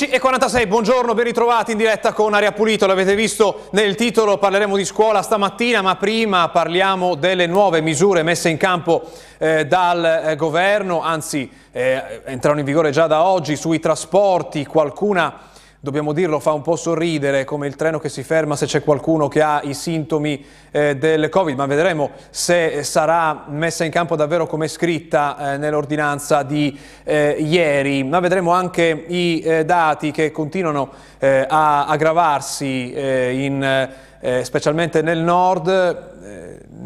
12.46, buongiorno, ben ritrovati in diretta con Aria Pulito, l'avete visto nel titolo, parleremo di scuola stamattina, ma prima parliamo delle nuove misure messe in campo eh, dal eh, governo, anzi eh, entrano in vigore già da oggi sui trasporti, qualcuna dobbiamo dirlo, fa un po' sorridere come il treno che si ferma se c'è qualcuno che ha i sintomi eh, del Covid, ma vedremo se sarà messa in campo davvero come scritta eh, nell'ordinanza di eh, ieri, ma vedremo anche i eh, dati che continuano eh, a aggravarsi eh, in, specialmente nel nord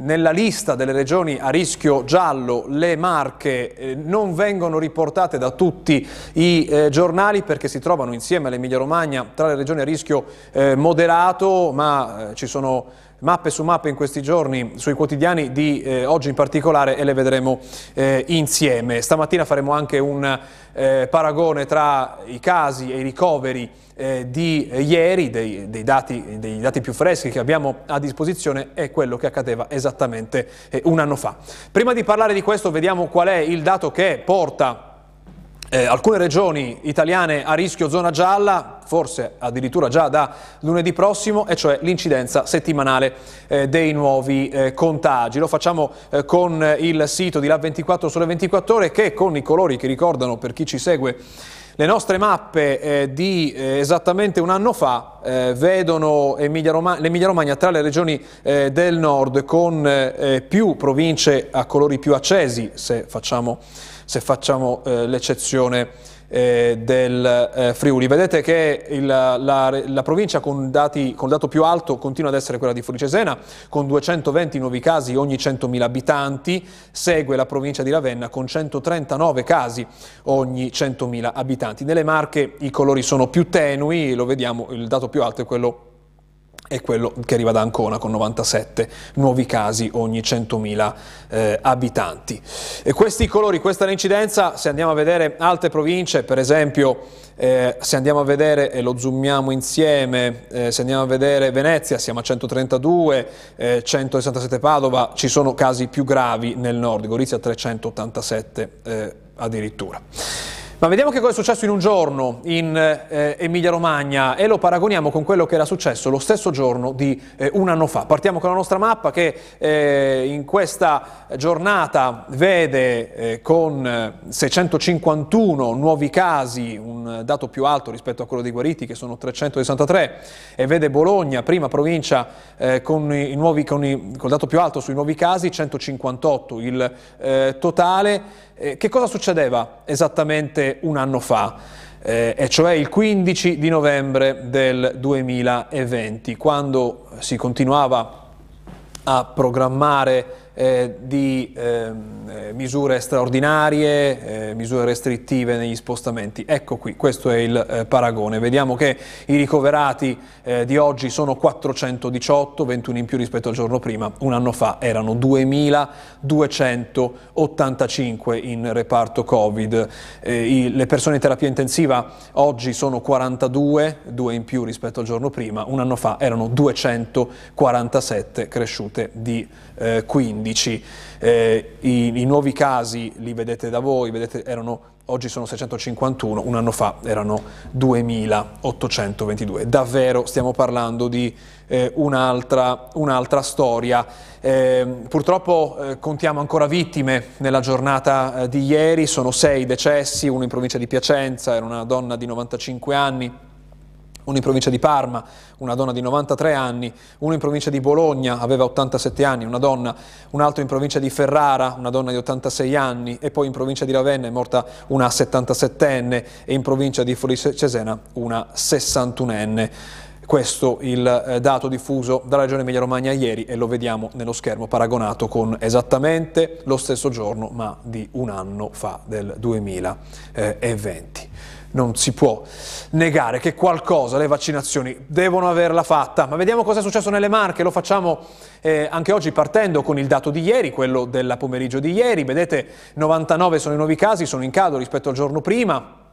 nella lista delle regioni a rischio giallo le Marche eh, non vengono riportate da tutti i eh, giornali perché si trovano insieme all'Emilia Romagna tra le regioni a rischio eh, moderato, ma ci sono mappe su mappe in questi giorni sui quotidiani di eh, oggi in particolare e le vedremo eh, insieme. Stamattina faremo anche un paragone tra i casi e i ricoveri eh, di eh, ieri, dei, dei, dati, dei, dati, più freschi che abbiamo a disposizione, è quello che accadeva esattamente eh, un anno fa. Prima di parlare di questo vediamo qual è il dato che porta eh, alcune regioni italiane a rischio zona gialla, forse addirittura già da lunedì prossimo, e cioè l'incidenza settimanale eh, dei nuovi eh, contagi. Lo facciamo eh, con il sito di Lab24 sulle 24 ore che con i colori che ricordano per chi ci segue le nostre mappe eh, di eh, esattamente un anno fa vedono l'Emilia Romagna tra le regioni del nord con più province a colori più accesi, se facciamo, se facciamo eh, l'eccezione eh, del eh, Friuli. Vedete che il, la, la, provincia con, dati, con, il dato più alto continua ad essere quella di Fuori con 220 nuovi casi ogni 100.000 abitanti, segue la provincia di Ravenna con 139 casi ogni 100.000 abitanti. Nelle Marche i colori sono più tenui, lo vediamo, il dato più alto è quello è quello che arriva da Ancona con 97 nuovi casi ogni 100.000 eh, abitanti. E questi colori, questa è l'incidenza, se andiamo a vedere altre province, per esempio eh, se andiamo a vedere, e lo zoomiamo insieme, eh, se andiamo a vedere Venezia siamo a 132, 167 eh, Padova, ci sono casi più gravi nel nord, Gorizia 387 eh, addirittura. Ma vediamo che cosa è successo in un giorno in eh, Emilia Romagna e lo paragoniamo con quello che era successo lo stesso giorno di eh, un anno fa. Partiamo con la nostra mappa che eh, in questa giornata vede eh, con 651 nuovi casi, un dato più alto rispetto a quello dei guariti che sono 363 e vede Bologna, prima provincia eh, con, i nuovi, con, i, con il dato più alto sui nuovi casi, 158 il eh, totale. Eh, che cosa succedeva esattamente un anno fa? Eh, e cioè il 15 di novembre del 2020, quando si continuava a programmare eh, di ehm, eh, misure straordinarie, eh, misure restrittive negli spostamenti. Ecco qui, questo è il eh, paragone. Vediamo che i ricoverati eh, di oggi sono 418, 21 in più rispetto al giorno prima. Un anno fa erano 2285 in reparto Covid. Eh, I, le persone in terapia intensiva oggi sono 42, 2 in più rispetto al giorno prima. Un anno fa erano 247, cresciute di 15. 15. Eh, i, i, nuovi casi li vedete da voi, vedete, erano, oggi sono 651, un anno fa erano 2822. Davvero stiamo parlando di eh, un'altra, un'altra, storia. Eh, purtroppo eh, contiamo ancora vittime nella giornata eh, di ieri, sono sei decessi, uno in provincia di Piacenza, era una donna di 95 anni uno in provincia di Parma, una donna di 93 anni, uno in provincia di Bologna, aveva 87 anni, una donna, un altro in provincia di Ferrara, una donna di 86 anni, e poi in provincia di Ravenna è morta una 77enne e in provincia di Cesena una 61enne. Questo il eh, dato diffuso dalla Regione Emilia-Romagna ieri e lo vediamo nello schermo paragonato con esattamente lo stesso giorno ma di un anno fa del 2020 non si può negare che qualcosa le vaccinazioni devono averla fatta. Ma vediamo cosa è successo nelle Marche, lo facciamo eh, anche oggi partendo con il dato di ieri, quello della pomeriggio di ieri. Vedete 99 sono i nuovi casi, sono in calo rispetto al giorno prima.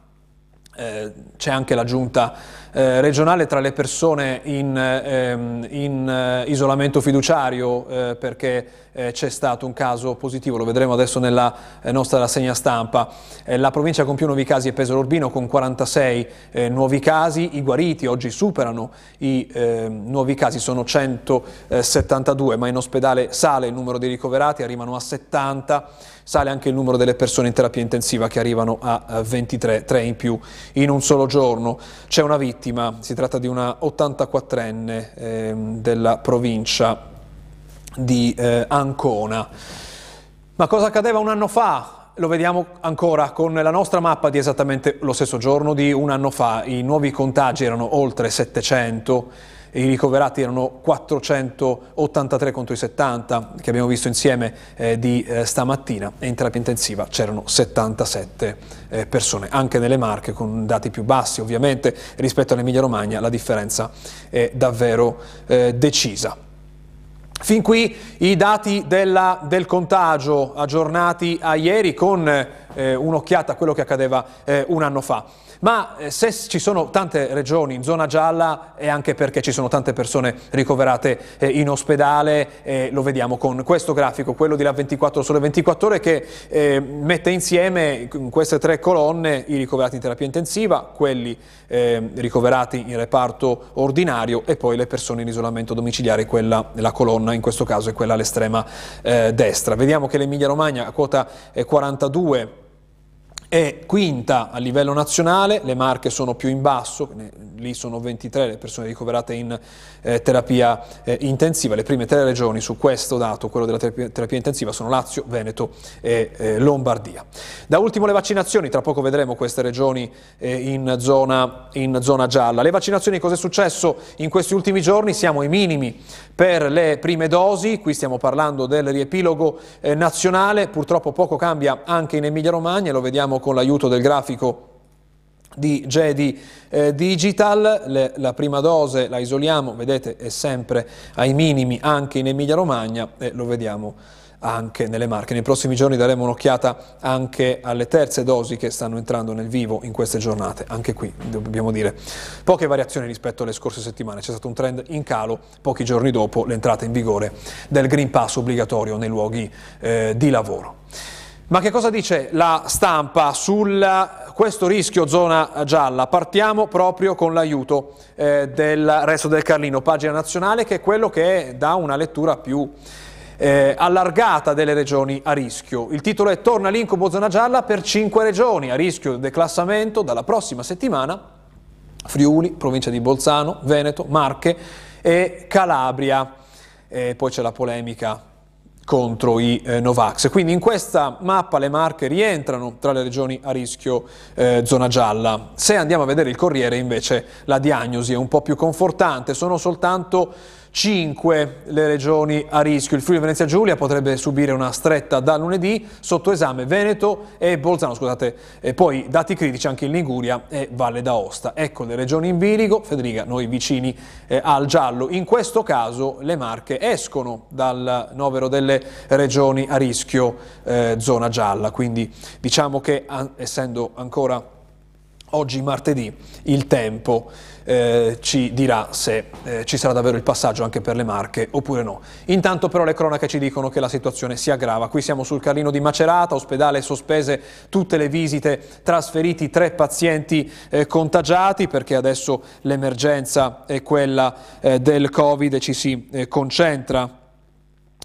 Eh, c'è anche la giunta eh, regionale tra le persone in, ehm, in eh, isolamento fiduciario eh, perché eh, c'è stato un caso positivo, lo vedremo adesso nella eh, nostra rassegna stampa. la provincia con più nuovi casi è Pesaro Urbino con 46 nuovi casi, i guariti oggi superano i ehm, nuovi casi, sono 172, ma in ospedale sale il numero dei ricoverati, arrivano a 70 sale anche il numero delle persone in terapia intensiva che arrivano a 23, 3 in più in un solo giorno. C'è una vittima, si tratta di una 84enne eh, della provincia di eh, Ancona. Ma cosa accadeva un anno fa? Lo vediamo ancora con la nostra mappa di esattamente lo stesso giorno di un anno fa. I nuovi contagi erano oltre 700 i ricoverati erano 483 contro i 70 che abbiamo visto insieme eh, di eh, stamattina e in terapia intensiva c'erano 77 eh, persone, anche nelle Marche con dati più bassi ovviamente rispetto all'Emilia Romagna la differenza è davvero eh, decisa. Fin qui i dati della, del contagio aggiornati a ieri con eh, un'occhiata a quello che accadeva eh, un anno fa. Ma eh, se ci sono tante regioni in zona gialla è anche perché ci sono tante persone ricoverate eh, in ospedale, lo vediamo con questo grafico, quello di la 24 sole 24 ore che eh, mette insieme in queste tre colonne i ricoverati in terapia intensiva, quelli eh, ricoverati in reparto ordinario e poi le persone in isolamento domiciliare, quella, la colonna in questo caso è quella all'estrema eh, destra. Vediamo che l'Emilia Romagna a quota 42 è quinta a livello nazionale, le Marche sono più in basso, lì sono 23 le persone ricoverate in eh, terapia eh, intensiva, le prime tre regioni su questo dato, quello della terapia, terapia intensiva, sono Lazio, Veneto e eh, Lombardia. Da ultimo le vaccinazioni, tra poco vedremo queste regioni eh, in zona, in, zona, gialla. Le vaccinazioni, cosa è successo in questi ultimi giorni? Siamo ai minimi per le prime dosi, qui stiamo parlando del riepilogo eh, nazionale, purtroppo poco cambia anche in Emilia Romagna, lo vediamo con l'aiuto del grafico di Jedi eh, Digital, Le, la prima dose la isoliamo, vedete è sempre ai minimi anche in Emilia Romagna e lo vediamo anche nelle Marche. Nei prossimi giorni daremo un'occhiata anche alle terze dosi che stanno entrando nel vivo in queste giornate. Anche qui dobbiamo dire poche variazioni rispetto alle scorse settimane. C'è stato un trend in calo pochi giorni dopo l'entrata in vigore del Green Pass obbligatorio nei luoghi eh, di lavoro. Ma che cosa dice la stampa su questo rischio zona gialla? Partiamo proprio con l'aiuto eh, del resto del Carlino, pagina nazionale, che è quello che dà una lettura più eh, allargata delle regioni a rischio. Il titolo è Torna l'incubo zona gialla per cinque regioni a rischio declassamento dalla prossima settimana. Friuli, provincia di Bolzano, Veneto, Marche e Calabria. E poi c'è la polemica contro i eh, Novax. Quindi in questa mappa le Marche rientrano tra le regioni a rischio eh, zona gialla. Se andiamo a vedere il Corriere invece la diagnosi è un po' più confortante, sono soltanto 5 le regioni a rischio. Il Friuli Venezia Giulia potrebbe subire una stretta da lunedì, sotto esame Veneto e Bolzano, scusate, e poi dati critici anche in Liguria e Valle d'Aosta. Ecco le regioni in bilico, Federica, noi vicini eh, al giallo. In questo caso le Marche escono dal novero delle regioni a rischio eh, zona gialla, quindi diciamo che essendo ancora oggi martedì il tempo eh, ci dirà se eh, ci sarà davvero il passaggio anche per le Marche oppure no. Intanto però le cronache ci dicono che la situazione si aggrava. Qui siamo sul Carlino di Macerata, ospedale sospese tutte le visite, trasferiti tre pazienti eh, contagiati perché adesso l'emergenza è quella eh, del Covid e ci si eh, concentra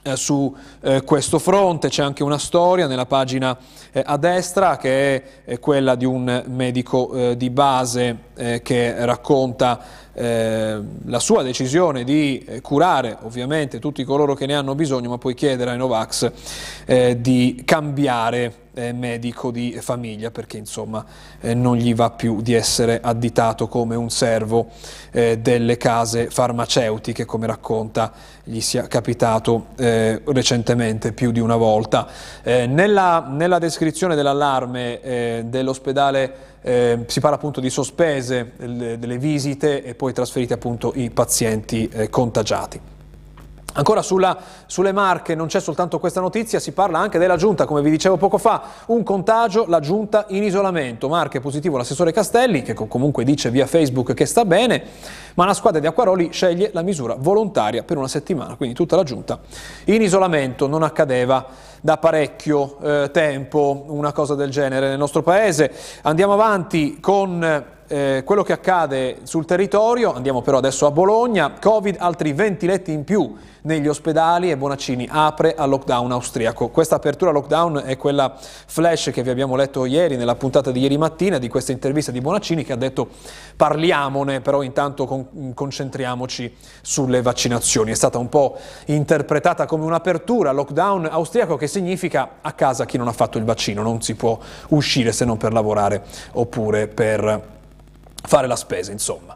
eh, su eh, questo fronte c'è anche una storia nella pagina eh, a destra che è, è, quella di un medico eh, di base eh, che racconta eh, la sua decisione di curare ovviamente tutti coloro che ne hanno bisogno ma poi chiedere ai Novax di cambiare eh, medico di famiglia perché insomma eh, non gli va più di essere additato come un servo eh, delle case farmaceutiche come racconta gli sia capitato eh, recentemente più di una volta. Eh, nella, nella, descrizione dell'allarme eh, si parla appunto di sospese delle, visite e poi trasferiti appunto i pazienti contagiati. Ancora sulla, sulle Marche non c'è soltanto questa notizia, si parla anche della Giunta, come vi dicevo poco fa, un contagio, la Giunta in isolamento. Marche positivo l'assessore Castelli, che comunque dice via Facebook che sta bene, ma la squadra di Acquaroli sceglie la misura volontaria per una settimana, quindi tutta la Giunta in isolamento. Non accadeva da parecchio eh, tempo una cosa del genere nel nostro Paese. Andiamo avanti con eh, quello che accade sul territorio, andiamo però adesso a Bologna, Covid, altri 20 letti in più negli ospedali e Bonaccini apre al lockdown austriaco. Questa apertura lockdown è quella flash che vi abbiamo letto ieri nella puntata di ieri mattina di questa intervista di Bonaccini che ha detto parliamone, però intanto con, concentriamoci sulle vaccinazioni. È stata un po' interpretata come un'apertura lockdown austriaco che significa a casa chi non ha fatto il vaccino, non si può uscire se non per lavorare oppure per fare la spesa, insomma.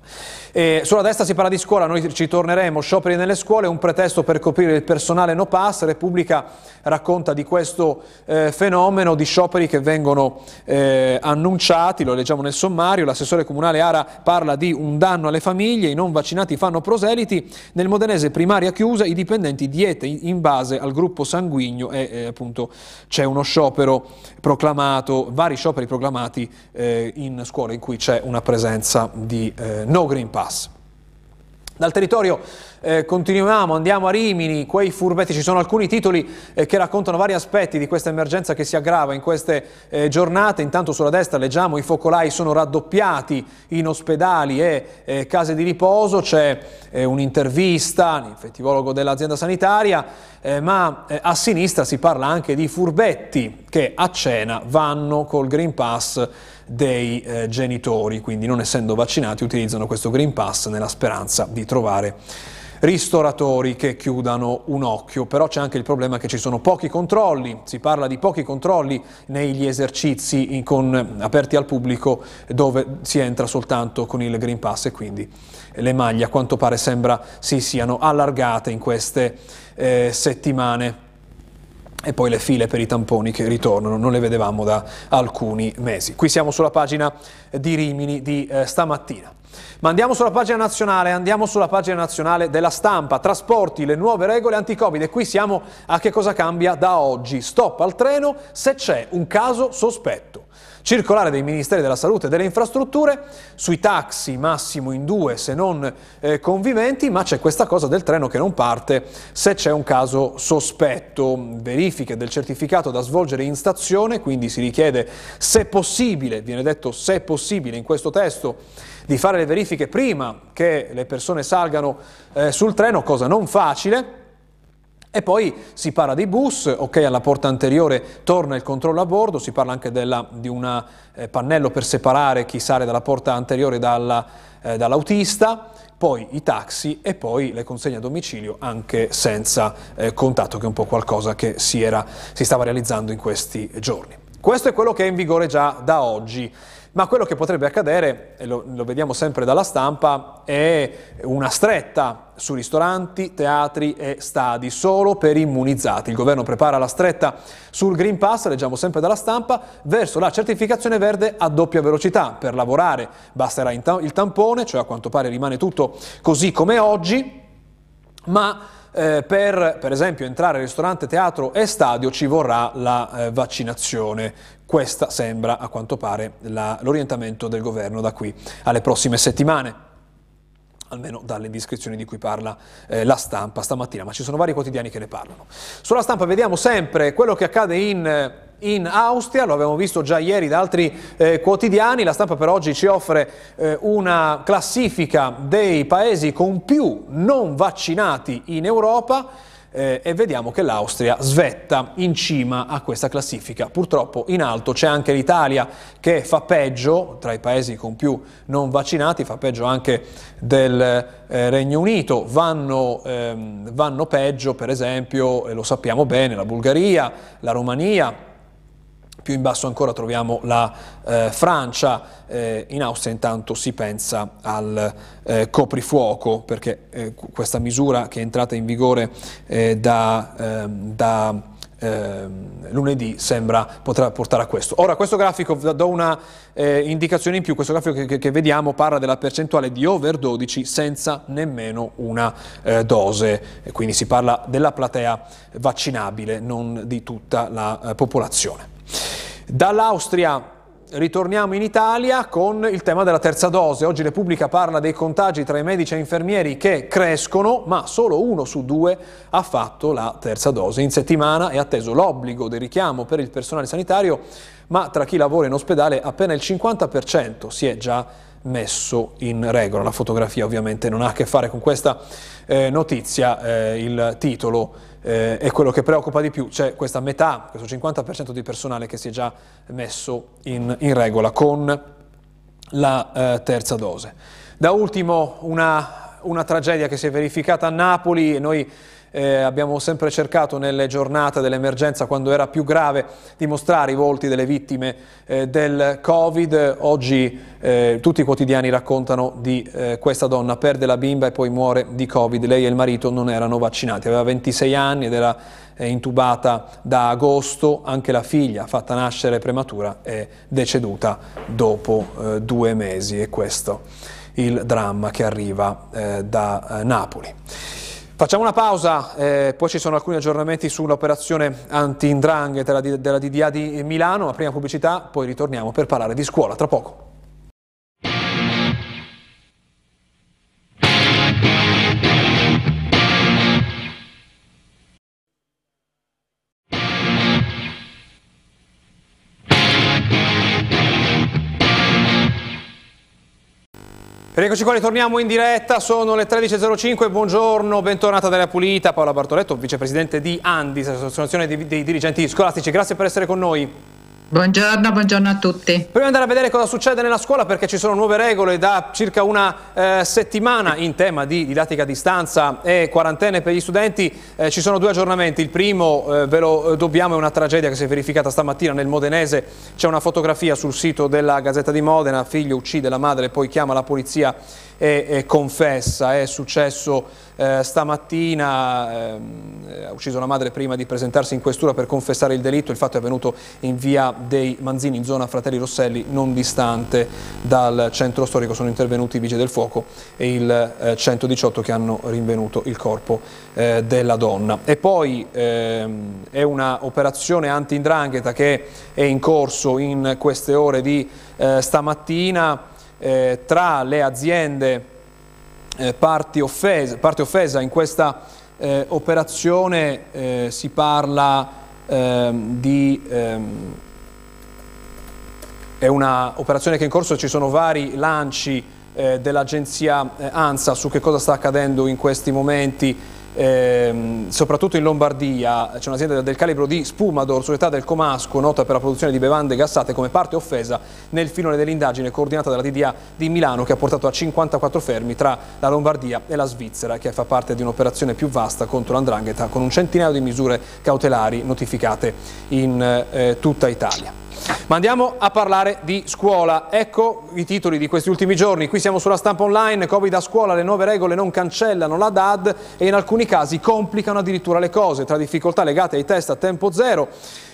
E sulla destra si parla di scuola, noi ci torneremo, scioperi nelle scuole, un pretesto per coprire il personale no pass, Repubblica racconta di questo eh, fenomeno di scioperi che vengono eh, annunciati, lo leggiamo nel sommario, l'assessore comunale Ara parla di un danno alle famiglie, i non vaccinati fanno proseliti, nel modenese primaria chiusa i dipendenti diete in base al gruppo sanguigno e eh, appunto c'è uno sciopero proclamato, vari scioperi proclamati eh, in scuole in cui c'è una presenza di eh, no Green Pass pass. Dal territorio eh, continuiamo, andiamo a Rimini, quei furbetti, ci sono alcuni titoli eh, che raccontano vari aspetti di questa emergenza che si aggrava in queste eh, giornate, intanto sulla destra leggiamo i focolai sono raddoppiati in ospedali e eh, case di riposo, c'è eh, un'intervista, infettivologo dell'azienda sanitaria, eh, ma a sinistra si parla anche di furbetti che a cena vanno col Green Pass dei eh, genitori, quindi non essendo vaccinati utilizzano questo Green Pass nella speranza di trovare ristoratori che chiudano un occhio, però c'è anche il problema che ci sono pochi controlli, si parla di pochi controlli negli esercizi in, con, aperti al pubblico dove si entra soltanto con il Green Pass. E quindi le maglie a quanto pare sembra si siano allargate in queste eh, settimane e poi le file per i tamponi che ritornano, non le vedevamo da alcuni mesi. Qui siamo sulla pagina di Rimini di eh, stamattina. Ma andiamo sulla pagina nazionale, andiamo sulla pagina nazionale della stampa, trasporti, le nuove regole anti-Covid e qui siamo a che cosa cambia da oggi. Stop al treno se c'è un caso sospetto. Circolare dei Ministeri della Salute e delle Infrastrutture sui taxi massimo in due se non eh, conviventi, ma c'è questa cosa del treno che non parte se c'è un caso sospetto. Verifiche del certificato da svolgere in stazione, quindi si richiede se possibile, viene detto se possibile in questo testo, di fare le verifiche prima che le persone salgano eh, sul treno, cosa non facile, e poi si parla di bus, ok alla porta anteriore torna il controllo a bordo, si parla anche della, di un eh, pannello per separare chi sale dalla porta anteriore dalla, eh, dall'autista, poi i taxi e poi le consegne a domicilio anche senza eh, contatto, che è un po' qualcosa che si, era, si stava realizzando in questi giorni. Questo è quello che è in vigore già da oggi. Ma quello che potrebbe accadere, e lo, lo, vediamo sempre dalla stampa, è una stretta su ristoranti, teatri e stadi, solo per immunizzati. Il governo prepara la stretta sul Green Pass, leggiamo sempre dalla stampa, verso la certificazione verde a doppia velocità. Per lavorare basterà il tampone, cioè a quanto pare rimane tutto così come oggi, ma eh, per, per esempio, entrare al ristorante, teatro e stadio ci vorrà la eh, vaccinazione. Questa sembra, a quanto pare, l'orientamento del governo da qui alle prossime settimane almeno dalle indiscrezioni di cui parla eh, la stampa stamattina, ma ci sono vari quotidiani che ne parlano. Sulla stampa vediamo sempre quello che accade in in Austria, lo abbiamo visto già ieri da altri eh, quotidiani, la stampa per oggi ci offre eh, una classifica dei paesi con più non vaccinati in Europa eh, e vediamo che l'Austria svetta in cima a questa classifica. Purtroppo in alto c'è anche l'Italia che fa peggio, tra i paesi con più non vaccinati, fa peggio anche del eh, Regno Unito, vanno, ehm, vanno peggio per esempio, e lo sappiamo bene, la Bulgaria, la Romania, più in basso ancora troviamo la eh, Francia, eh, in Austria intanto si pensa al eh, coprifuoco perché eh, questa misura che è entrata in vigore eh, da, ehm, da eh, lunedì sembra potrà portare a questo. Ora questo grafico, do una eh, indicazione in più, questo grafico che, che, vediamo parla della percentuale di over 12 senza nemmeno una eh, dose, quindi si parla della platea vaccinabile, non di tutta la eh, popolazione. Dall'Austria Ritorniamo in Italia con il tema della terza dose. Oggi Repubblica parla dei contagi tra i medici e infermieri che crescono, ma solo uno su due ha fatto la terza dose. In settimana è atteso l'obbligo del richiamo per il personale sanitario, ma tra chi lavora in ospedale appena il 50% si è già messo in regola. La fotografia ovviamente non ha a che fare con questa eh, notizia, eh, il titolo eh, è quello che preoccupa di più, c'è questa metà, questo 50% di personale che si è già messo in, in regola con la eh, terza dose. Da ultimo una, una tragedia che si è verificata a Napoli, noi eh, abbiamo sempre cercato nelle giornate dell'emergenza, quando era più grave, di mostrare i volti delle vittime eh, del Covid. Oggi eh, tutti i quotidiani raccontano di eh, questa donna, perde la bimba e poi muore di Covid. Lei e il marito non erano vaccinati, aveva 26 anni ed era eh, intubata da agosto, anche la figlia fatta nascere prematura è deceduta dopo eh, due mesi e questo il dramma che arriva da Napoli. Facciamo una pausa, eh, poi ci sono alcuni aggiornamenti sull'operazione anti-indrangheta della, DDA di Milano, la prima pubblicità, poi ritorniamo per parlare di scuola tra poco. Eccoci qua, ritorniamo in diretta, sono le 13.05, buongiorno, bentornata Daria Pulita, Paola Bartoletto, vicepresidente di ANDIS, Associazione dei Dirigenti Scolastici, grazie per essere con noi. Buongiorno, buongiorno, a tutti. Prima di andare a vedere cosa succede nella scuola, perché ci sono nuove regole da circa una eh, settimana in tema di didattica a distanza e quarantene per gli studenti, eh, ci sono due aggiornamenti. Il primo, eh, ve lo dobbiamo, è una tragedia che si è verificata stamattina nel Modenese. C'è una fotografia sul sito della Gazzetta di Modena, figlio uccide la madre, poi chiama la polizia e, e confessa. È successo eh, stamattina, ehm, ha ucciso la madre prima di presentarsi in questura per confessare il delitto. Il fatto è avvenuto in via dei Manzini, in zona Fratelli Rosselli, non distante dal centro storico. Sono intervenuti i vigili del fuoco e il eh, 118 che hanno rinvenuto il corpo eh, della donna. E poi ehm, è un'operazione anti-indrangheta che è in corso in queste ore di eh, stamattina eh, tra le aziende eh, parti, offese, parte offesa in questa eh, operazione eh, si parla ehm, di... Ehm, è un'operazione che è in corso, ci sono vari lanci eh, dell'agenzia eh, ANSA su che cosa sta accadendo in questi momenti ehm, soprattutto in Lombardia c'è un'azienda del calibro di Spumador, società del Comasco, nota per la produzione di bevande gassate come parte offesa nel filone dell'indagine coordinata dalla DDA di Milano che ha portato a 54 fermi tra la Lombardia e la Svizzera che fa parte di un'operazione più vasta contro l'andrangheta con un centinaio di misure cautelari notificate in eh, tutta Italia. Ma andiamo a parlare di scuola. Ecco i titoli di questi ultimi giorni. Qui siamo sulla stampa online. Covid a scuola, le nuove regole non cancellano la DAD e in alcuni casi complicano addirittura le cose, tra difficoltà legate ai test a tempo zero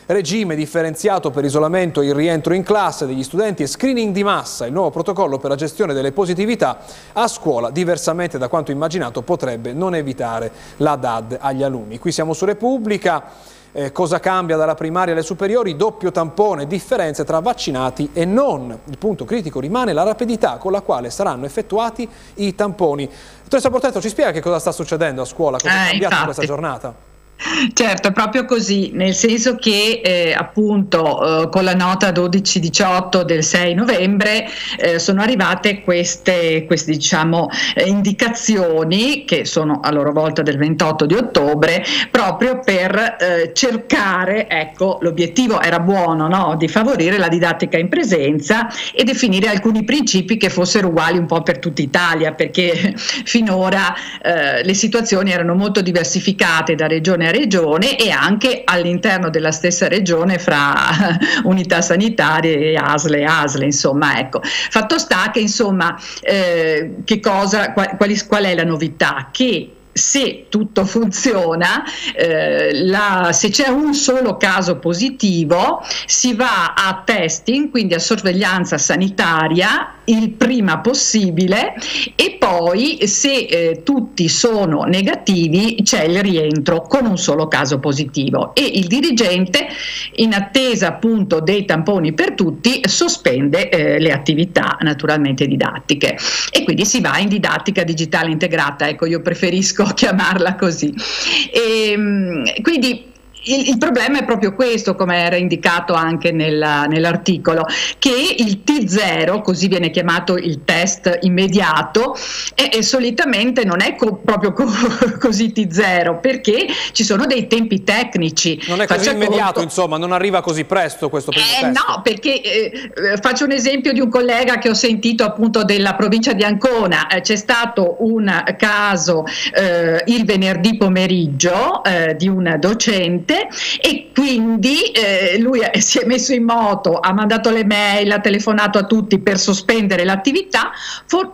regime differenziato per isolamento e il rientro in classe degli studenti e screening di massa, il nuovo protocollo per la gestione delle positività a scuola, diversamente da quanto immaginato, potrebbe non evitare la DAD agli alunni. Qui siamo su Repubblica eh, cosa cambia dalla primaria alle superiori, doppio tampone, differenze tra vaccinati e non. Il punto critico rimane la rapidità con la quale saranno effettuati i tamponi. Dottoressa Portetto, ci spiega che cosa sta succedendo a scuola, cosa è eh, cambiato in questa giornata? Certo, proprio così, nel senso che eh, appunto eh, con la nota 12-18 del 6 novembre eh, sono arrivate queste, queste diciamo, eh, indicazioni che sono a loro volta del 28 di ottobre proprio per eh, cercare, ecco l'obiettivo era buono no? di favorire la didattica in presenza e definire alcuni principi che fossero uguali un po' per tutta Italia perché finora eh, le situazioni erano molto diversificate da regione a regione e anche all'interno della stessa regione fra unità sanitarie e ASLE ASLE, insomma, ecco. Fatto sta che, insomma, eh, che cosa, qual, qual è la novità? Che se tutto funziona, eh, la, se c'è un solo caso positivo, si va a testing, quindi a sorveglianza sanitaria il prima possibile e poi se eh, tutti sono negativi c'è il rientro con un solo caso positivo. E il dirigente in attesa appunto dei tamponi per tutti sospende eh, le attività naturalmente didattiche. E quindi si va in didattica digitale integrata, ecco io preferisco chiamarla così. E, ehm, quindi il, il, problema è proprio questo, come era indicato anche nella, nell'articolo, che il T0, così viene chiamato il test immediato, è, è solitamente non è co- proprio co- così T0, perché ci sono dei tempi tecnici. Non è così Faccia immediato, conto... insomma, non arriva così presto questo primo eh, test. No, perché eh, faccio un esempio di un collega che ho sentito appunto della provincia di Ancona, eh, c'è stato un caso eh, il venerdì pomeriggio eh, di un docente e quindi eh, lui si è messo in moto, ha mandato le mail, ha telefonato a tutti per sospendere l'attività. For-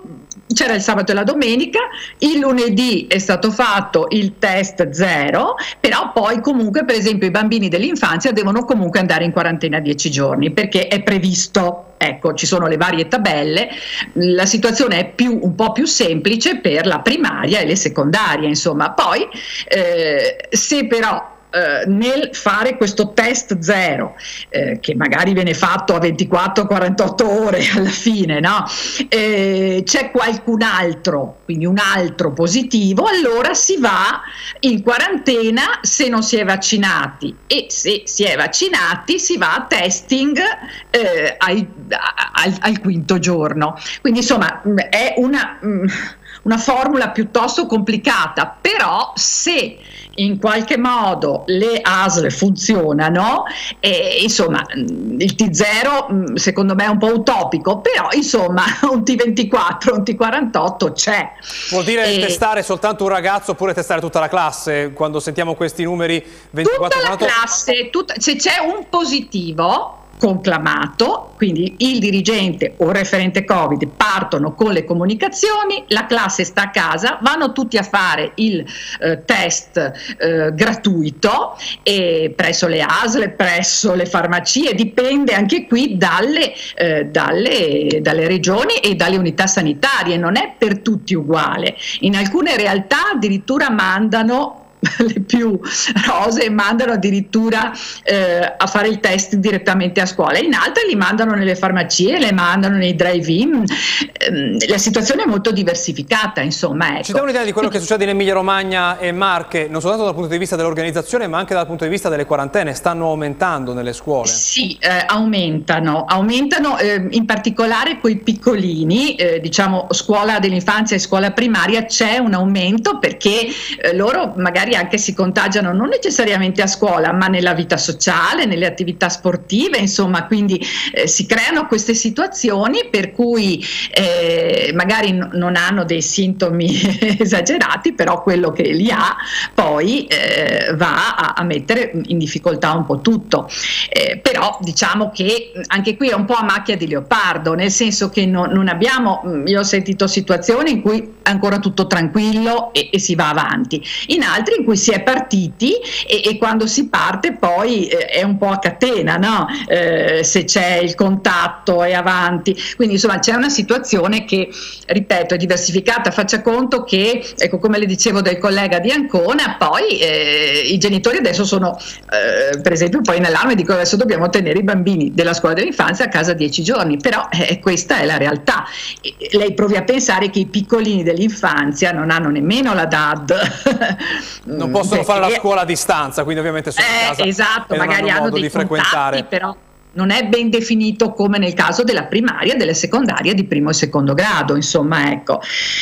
c'era il sabato e la domenica, il lunedì è stato fatto il test zero, però poi comunque per esempio i bambini dell'infanzia devono comunque andare in quarantena 10 giorni perché è previsto, ecco ci sono le varie tabelle, la situazione è più, un po' più semplice per la primaria e le secondarie insomma, poi eh, se però eh, nel fare questo test zero, eh, che magari viene fatto a 24-48 ore alla fine, no? eh, c'è qualcun altro, quindi un altro positivo, allora si va in quarantena se non si è vaccinati e se si è vaccinati si va a testing eh, ai, al, al, quinto giorno. Quindi insomma è una, una formula piuttosto complicata, però se in qualche modo le ASL funzionano e insomma il T0 secondo me è un po' utopico però insomma un T24 un T48 c'è. Vuol dire e... testare soltanto un ragazzo oppure testare tutta la classe? Quando sentiamo questi numeri 24 tutta la classe tutta, se c'è un positivo conclamato, quindi il dirigente o il referente Covid partono con le comunicazioni, la classe sta a casa, vanno tutti a fare il eh, test eh, gratuito presso le ASL, presso le farmacie, dipende anche qui dalle, eh, dalle, dalle regioni e dalle unità sanitarie, non è per tutti uguale. In alcune realtà addirittura mandano le più rose mandano addirittura eh, a fare il test direttamente a scuola, in altre li mandano nelle farmacie, le mandano nei drive-in, eh, la situazione è molto diversificata insomma. Ecco. Ci dà un'idea di quello che succede in Emilia Romagna e Marche, non soltanto dal punto di vista dell'organizzazione ma anche dal punto di vista delle quarantene, stanno aumentando nelle scuole? Sì, eh, aumentano, aumentano eh, in particolare quei piccolini, eh, diciamo scuola dell'infanzia e scuola primaria c'è un aumento perché eh, loro magari magari anche si contagiano non necessariamente a scuola, ma nella vita sociale, nelle attività sportive, insomma, quindi eh, si creano queste situazioni per cui eh, magari n- non hanno dei sintomi esagerati, però quello che li ha poi eh, va a-, a, mettere in difficoltà un po' tutto. Eh, però diciamo che anche qui è un po' a macchia di leopardo, nel senso che no- non abbiamo, io ho sentito situazioni in cui è ancora tutto tranquillo e, e si va avanti, in altri cui si è partiti e, e quando si parte poi eh, è un po' a catena, no? eh, se c'è il contatto è avanti, quindi insomma c'è una situazione che, ripeto, è diversificata, faccia conto che, ecco come le dicevo del collega di Ancona, poi eh, i genitori adesso sono eh, per esempio poi in allarme dicono adesso dobbiamo tenere i bambini della scuola dell'infanzia a casa dieci giorni, però eh, questa è la realtà. E, lei provi a pensare che i piccolini dell'infanzia non hanno nemmeno la DAD non possono Beh, fare la scuola a distanza, quindi ovviamente sono eh, a casa esatto, magari hanno, hanno dei di frequentare. però non è ben definito come nel caso della primaria, delle secondarie di primo e secondo grado, insomma, ecco.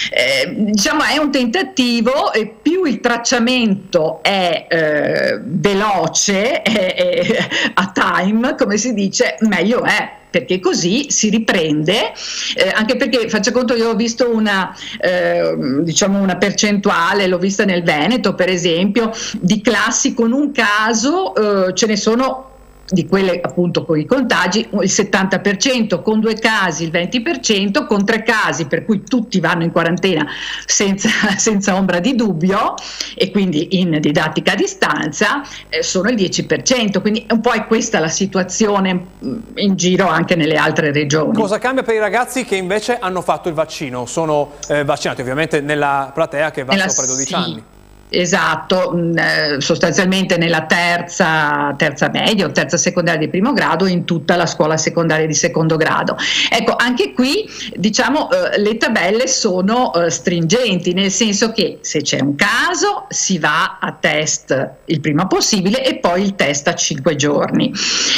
Eh, diciamo è un tentativo e più il tracciamento è eh, veloce, è, è a time, come si dice, meglio è perché così si riprende, eh, anche perché faccia conto io ho visto una, eh, diciamo una percentuale, l'ho vista nel Veneto per esempio, di classi con un caso, eh, ce ne sono di quelle appunto con i contagi, il 70%, con due casi il 20%, con tre casi per cui tutti vanno in quarantena senza, senza ombra di dubbio e quindi in didattica a distanza eh, sono il 10%, quindi un po' è questa la situazione mm, in giro anche nelle altre regioni. Cosa cambia per i ragazzi che invece hanno fatto il vaccino? Sono eh, vaccinati ovviamente nella platea che va sopra i 12 sì. anni. Esatto, mm, eh, sostanzialmente nella terza, terza media o terza secondaria di primo grado in tutta la scuola secondaria di secondo grado. Ecco, anche qui diciamo eh, le tabelle sono eh, stringenti, nel senso che se c'è un caso si va a test il prima possibile e poi il test a 5 giorni.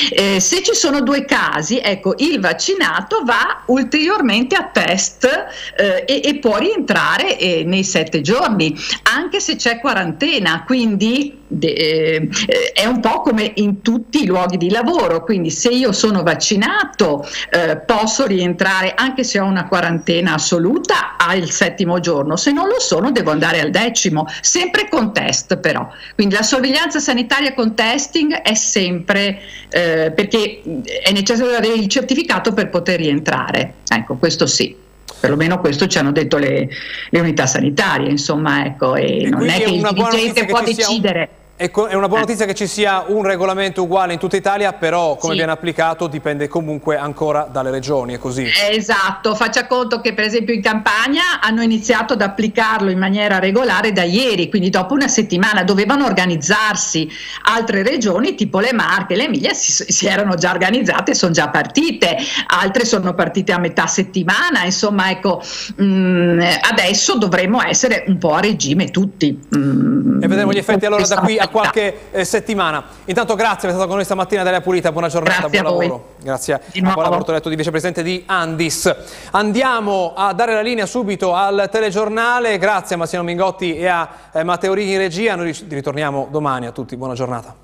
Eh, se ci sono due casi, ecco, il vaccinato va ulteriormente a test eh, e, e, può rientrare nei 7 giorni, anche se c'è quarantena, quindi eh, è un po' come in tutti i luoghi di lavoro, quindi se io sono vaccinato eh, posso rientrare anche se ho una quarantena assoluta al settimo giorno, se non lo sono devo andare al decimo, sempre con test però. Quindi la sorveglianza sanitaria con testing è sempre eh, perché è necessario avere il certificato per poter rientrare, ecco questo sì perlomeno questo ci hanno detto le, le unità sanitarie, insomma, ecco, e, e non è che il dirigente può decidere. Un è una buona notizia che ci sia un regolamento uguale in tutta Italia, però come sì. viene applicato dipende comunque ancora dalle regioni, è così? Esatto, faccia conto che per esempio in Campania hanno iniziato ad applicarlo in maniera regolare da ieri, quindi dopo una settimana dovevano organizzarsi altre regioni, tipo le Marche, le Emilia si, si erano già organizzate sono già partite, altre sono partite a metà settimana, insomma ecco, mh, mm, adesso dovremmo essere un po' a regime tutti. Mh, mm, e vedremo gli effetti allora da qui a qualche eh, settimana. Intanto grazie per essere stato con noi stamattina Daria Pulita, buona giornata, grazie buon lavoro. Grazie a Paola Bortoletto di vicepresidente di Andis. Andiamo a dare la linea subito al telegiornale, grazie a Massimo Mingotti e a eh, Matteo Righi in regia, noi ritorniamo domani a tutti, buona giornata.